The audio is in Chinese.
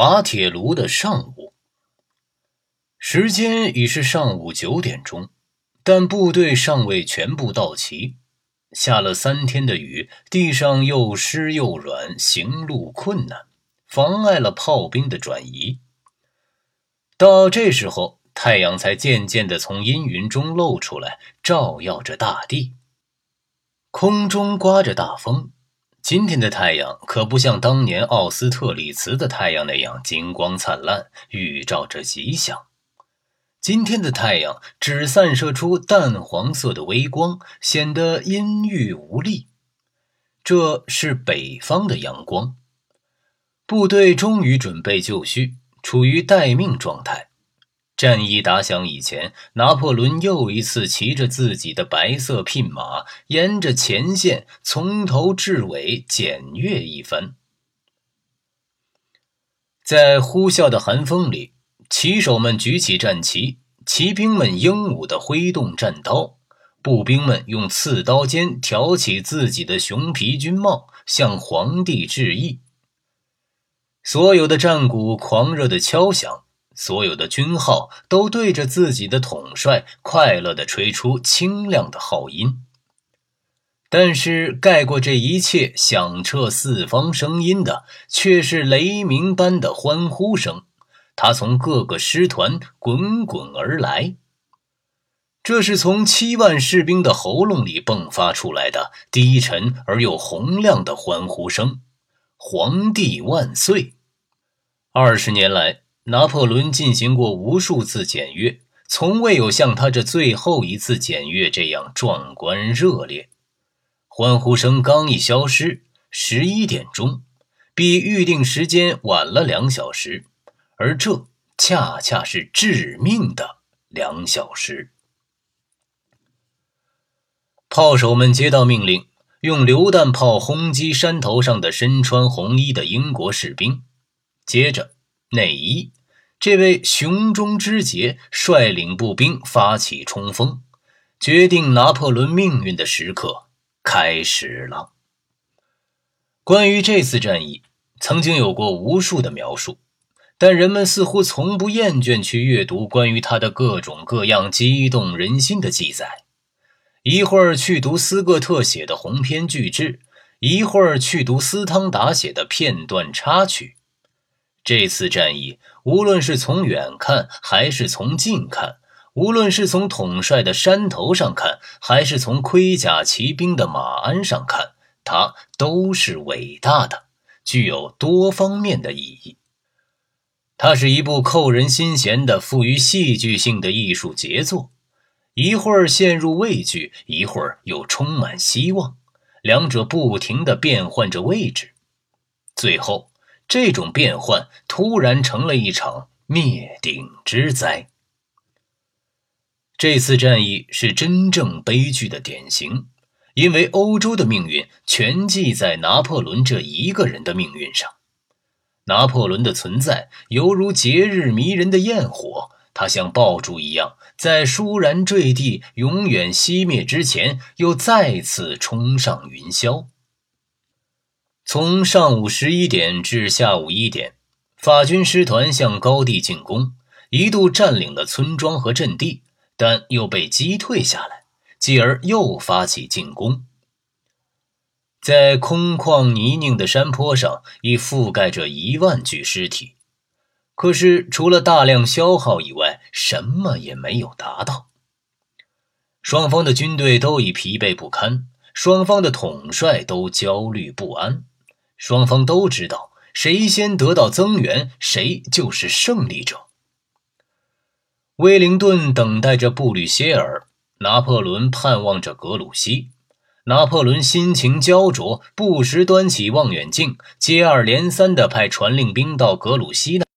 滑铁卢的上午，时间已是上午九点钟，但部队尚未全部到齐。下了三天的雨，地上又湿又软，行路困难，妨碍了炮兵的转移。到这时候，太阳才渐渐地从阴云中露出来，照耀着大地。空中刮着大风。今天的太阳可不像当年奥斯特里茨的太阳那样金光灿烂，预兆着吉祥。今天的太阳只散射出淡黄色的微光，显得阴郁无力。这是北方的阳光。部队终于准备就绪，处于待命状态。战役打响以前，拿破仑又一次骑着自己的白色聘马，沿着前线从头至尾检阅一番。在呼啸的寒风里，骑手们举起战旗，骑兵们英武地挥动战刀，步兵们用刺刀尖挑起自己的熊皮军帽，向皇帝致意。所有的战鼓狂热地敲响。所有的军号都对着自己的统帅快乐地吹出清亮的号音，但是盖过这一切响彻四方声音的，却是雷鸣般的欢呼声。它从各个师团滚滚而来，这是从七万士兵的喉咙里迸发出来的低沉而又洪亮的欢呼声：“皇帝万岁！”二十年来。拿破仑进行过无数次检阅，从未有像他这最后一次检阅这样壮观热烈。欢呼声刚一消失，十一点钟，比预定时间晚了两小时，而这恰恰是致命的两小时。炮手们接到命令，用榴弹炮轰击山头上的身穿红衣的英国士兵，接着内衣。这位雄中之杰率领步兵发起冲锋，决定拿破仑命运的时刻开始了。关于这次战役，曾经有过无数的描述，但人们似乎从不厌倦去阅读关于他的各种各样激动人心的记载。一会儿去读斯各特写的鸿篇巨制，一会儿去读斯汤达写的片段插曲。这次战役，无论是从远看还是从近看，无论是从统帅的山头上看，还是从盔甲骑兵的马鞍上看，它都是伟大的，具有多方面的意义。它是一部扣人心弦的、富于戏剧性的艺术杰作，一会儿陷入畏惧，一会儿又充满希望，两者不停地变换着位置，最后。这种变换突然成了一场灭顶之灾。这次战役是真正悲剧的典型，因为欧洲的命运全系在拿破仑这一个人的命运上。拿破仑的存在犹如节日迷人的焰火，他像爆竹一样，在倏然坠地、永远熄灭之前，又再次冲上云霄。从上午十一点至下午一点，法军师团向高地进攻，一度占领了村庄和阵地，但又被击退下来，继而又发起进攻。在空旷泥泞的山坡上，已覆盖着一万具尸体，可是除了大量消耗以外，什么也没有达到。双方的军队都已疲惫不堪，双方的统帅都焦虑不安。双方都知道，谁先得到增援，谁就是胜利者。威灵顿等待着布吕歇尔，拿破仑盼望着格鲁希。拿破仑心情焦灼，不时端起望远镜，接二连三的派传令兵到格鲁希那。